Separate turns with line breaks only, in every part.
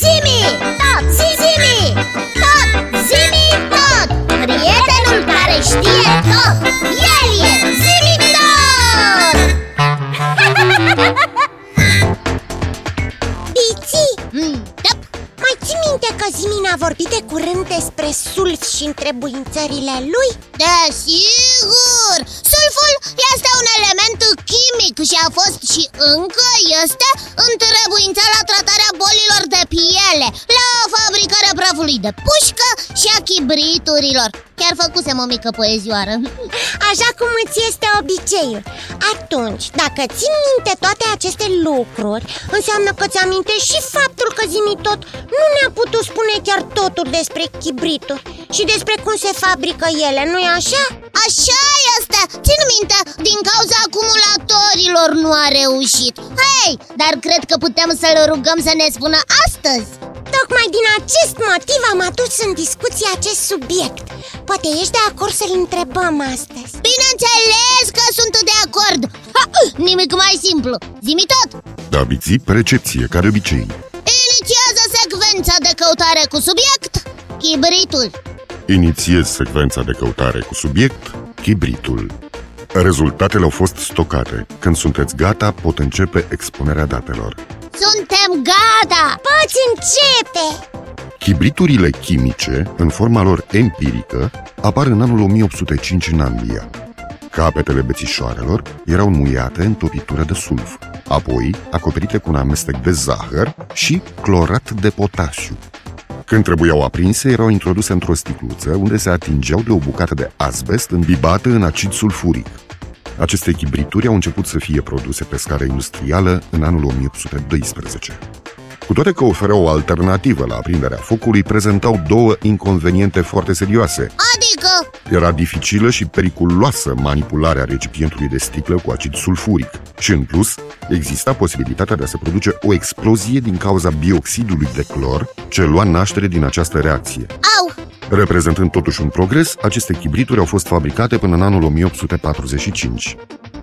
Zimi, tot, zimi, tot, zimi, tot Prietenul care știe tot, el e zimi tot
Bici,
mm, da.
mai ții minte că Zimi a vorbit de curând despre sulf și întrebuințările lui?
Desigur! Sulful este un element chimic și a fost și încă este întrebuința fabricarea prafului de pușcă și a chibriturilor. Chiar făcusem o mică poezioară.
Așa cum îți este obiceiul Atunci, dacă țin minte toate aceste lucruri Înseamnă că ți-aminte și faptul că Zimi tot nu ne-a putut spune chiar totul despre chibrituri Și despre cum se fabrică ele, nu-i așa?
Așa este! Țin minte, din cauza acumulatorilor nu a reușit Hei, dar cred că putem să-l rugăm să ne spună astăzi
Tocmai din acest motiv am adus în discuție acest subiect. Poate ești de acord să-l întrebăm astăzi?
Bineînțeles că sunt de acord. Ha, Nimic mai simplu. Zimi tot.
Da, biții, recepție, ca de obicei.
Inițiază secvența de căutare cu subiect Chibritul.
Inițiez secvența de căutare cu subiect, chibritul. Rezultatele au fost stocate. Când sunteți gata, pot începe expunerea datelor.
Suntem gata
Poți începe!
Chibriturile chimice, în forma lor empirică, apar în anul 1805 în Anglia. Capetele bețișoarelor erau muiate în topitură de sulf, apoi acoperite cu un amestec de zahăr și clorat de potasiu. Când trebuiau aprinse, erau introduse într-o sticluță unde se atingeau de o bucată de asbest îmbibată în acid sulfuric. Aceste chibrituri au început să fie produse pe scară industrială în anul 1812. Cu toate că ofereau o alternativă la aprinderea focului, prezentau două inconveniente foarte serioase.
Adică
Era dificilă și periculoasă manipularea recipientului de sticlă cu acid sulfuric și, în plus, exista posibilitatea de a se produce o explozie din cauza bioxidului de clor ce lua naștere din această reacție.
Au,
Reprezentând totuși un progres, aceste chibrituri au fost fabricate până în anul 1845.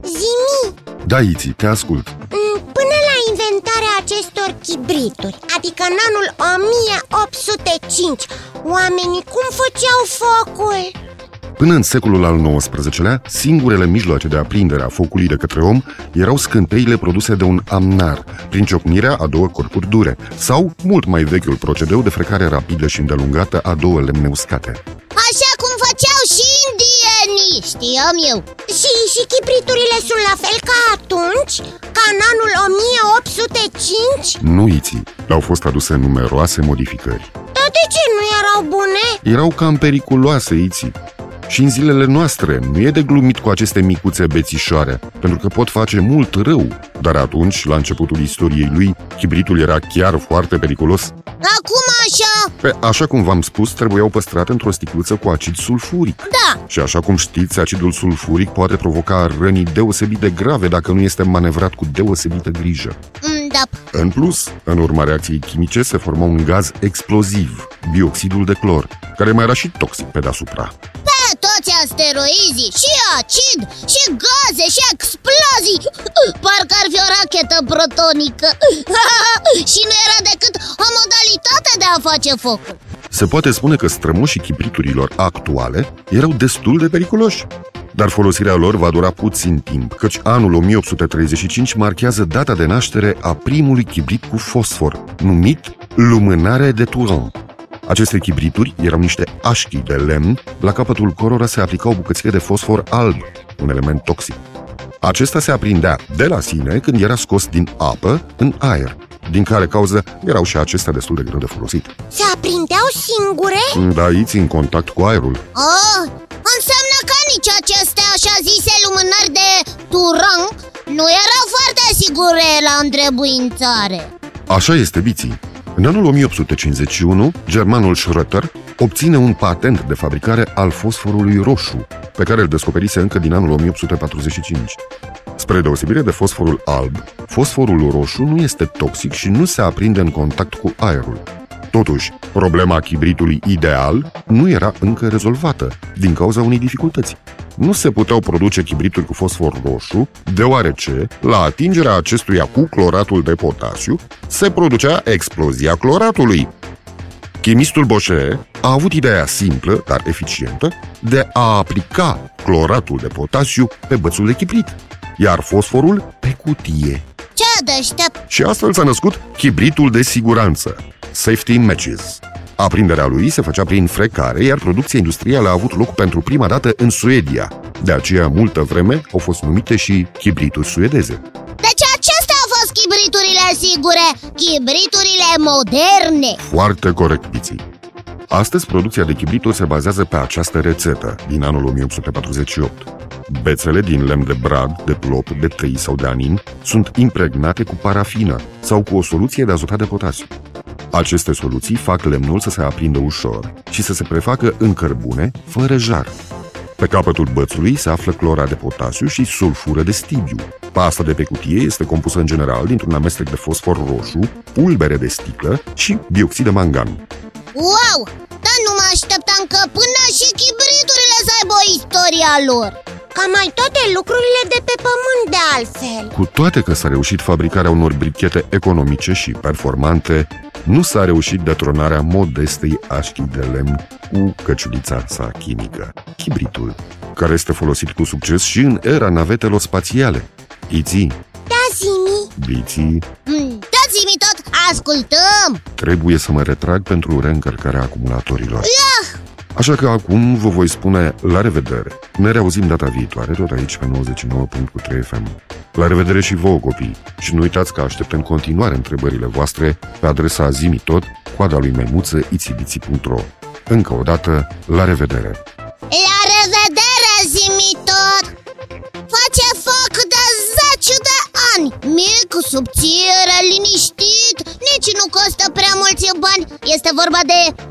Zimi,
Da, Iți, te ascult.
mm, până la inventarea acestor chibrituri Adică în anul 1805 Oamenii cum făceau focul?
Până în secolul al XIX-lea, singurele mijloace de aprindere a focului de către om erau scânteile produse de un amnar, prin ciocnirea a două corpuri dure, sau mult mai vechiul procedeu de frecare rapidă și îndelungată a două lemne uscate.
așa cum făceau și indienii Știam eu
Și, și chibriturile sunt la fel ca atunci? Ca în anul 1805?
Nu iții, le-au fost aduse numeroase modificări.
Dar de ce nu erau bune?
Erau cam periculoase, iții. Și în zilele noastre nu e de glumit cu aceste micuțe bețișoare, pentru că pot face mult rău. Dar atunci, la începutul istoriei lui, chibritul era chiar foarte periculos.
Acum așa
Pe, așa cum v-am spus, trebuiau păstrate într-o sticluță cu acid sulfuric.
Da,
Și așa cum știți, acidul sulfuric poate provoca răni deosebit de grave dacă nu este manevrat cu deosebită grijă.
mm, da
În plus, în urma reacției chimice se forma un gaz exploziv, bioxidul de clor, care mai era și toxic pe deasupra.
Pe toți asteroizii, și acid, și gaze, și explozii Parcă ar fi o rachetă protonică Și nu era decât o modalitate de a face focul
Se poate spune că strămoșii chibriturilor actuale erau destul de periculoși. Dar folosirea lor va dura puțin timp, căci anul 1835 marchează data de naștere a primului chibrit cu fosfor, numit lumânare de Turon. Aceste chibrituri erau niște așchi de lemn, la capătul cărora se aplicau bucățile de fosfor alb, un element toxic. Acesta se aprindea de la sine când era scos din apă în aer, din care cauză erau și acestea destul de greu de folosit.
Se aprindeau singure?
Da, aici în contact cu aerul.
Oh, Turan Nu erau foarte sigure la întrebuințare
Așa este, biții. În anul 1851, germanul Schröter obține un patent de fabricare al fosforului roșu, pe care îl descoperise încă din anul 1845. Spre deosebire de fosforul alb, fosforul roșu nu este toxic și nu se aprinde în contact cu aerul. Totuși, problema chibritului ideal nu era încă rezolvată din cauza unei dificultăți. Nu se puteau produce chibrituri cu fosfor roșu, deoarece, la atingerea acestuia cu cloratul de potasiu, se producea explozia cloratului. Chimistul Bochet a avut ideea simplă, dar eficientă, de a aplica cloratul de potasiu pe bățul de chibrit, iar fosforul pe cutie.
Ce deștept!
Și astfel s-a născut chibritul de siguranță, Safety Matches. Aprinderea lui se făcea prin frecare, iar producția industrială a avut loc pentru prima dată în Suedia. De aceea, multă vreme au fost numite și chibrituri suedeze.
Deci acestea au fost chibriturile sigure, chibriturile moderne
Foarte corect, Biții. Astăzi, producția de chibrituri se bazează pe această rețetă din anul 1848. Bețele din lemn de brad, de plop, de tei sau de anin sunt impregnate cu parafină sau cu o soluție de azotat de potasiu. Aceste soluții fac lemnul să se aprindă ușor și să se prefacă în cărbune, fără jar. Pe capătul bățului se află clora de potasiu și sulfură de stibiu. Pasta de pe cutie este compusă în general dintr-un amestec de fosfor roșu, pulbere de sticlă și dioxid de mangan.
Wow! Dar nu mă așteptam că până și chibriturile să aibă o istoria lor
Ca mai toate lucrurile de pe pământ de altfel
Cu toate că s-a reușit fabricarea unor brichete economice și performante, nu s-a reușit detronarea modestei așchi de lemn cu căciulița sa chimică, chibritul, care este folosit cu succes și în era navetelor spațiale. Iții,
Da, zimi
biții,
mm, Dați-mi tot, ascultăm
trebuie să mă retrag pentru reîncărcarea acumulatorilor. Așa că acum vă voi spune la revedere. Ne reauzim data viitoare, tot aici pe 99.3 FM. La revedere și vouă, copii. Și nu uitați că aștept în continuare întrebările voastre pe adresa zimitot, coada lui memuță, itibiții.ro. Încă o dată, la revedere!
La revedere, zimi tot Face foc de zeci de ani Mic, subțire, liniștit Nici nu costă prea mulți bani Este vorba de chibrit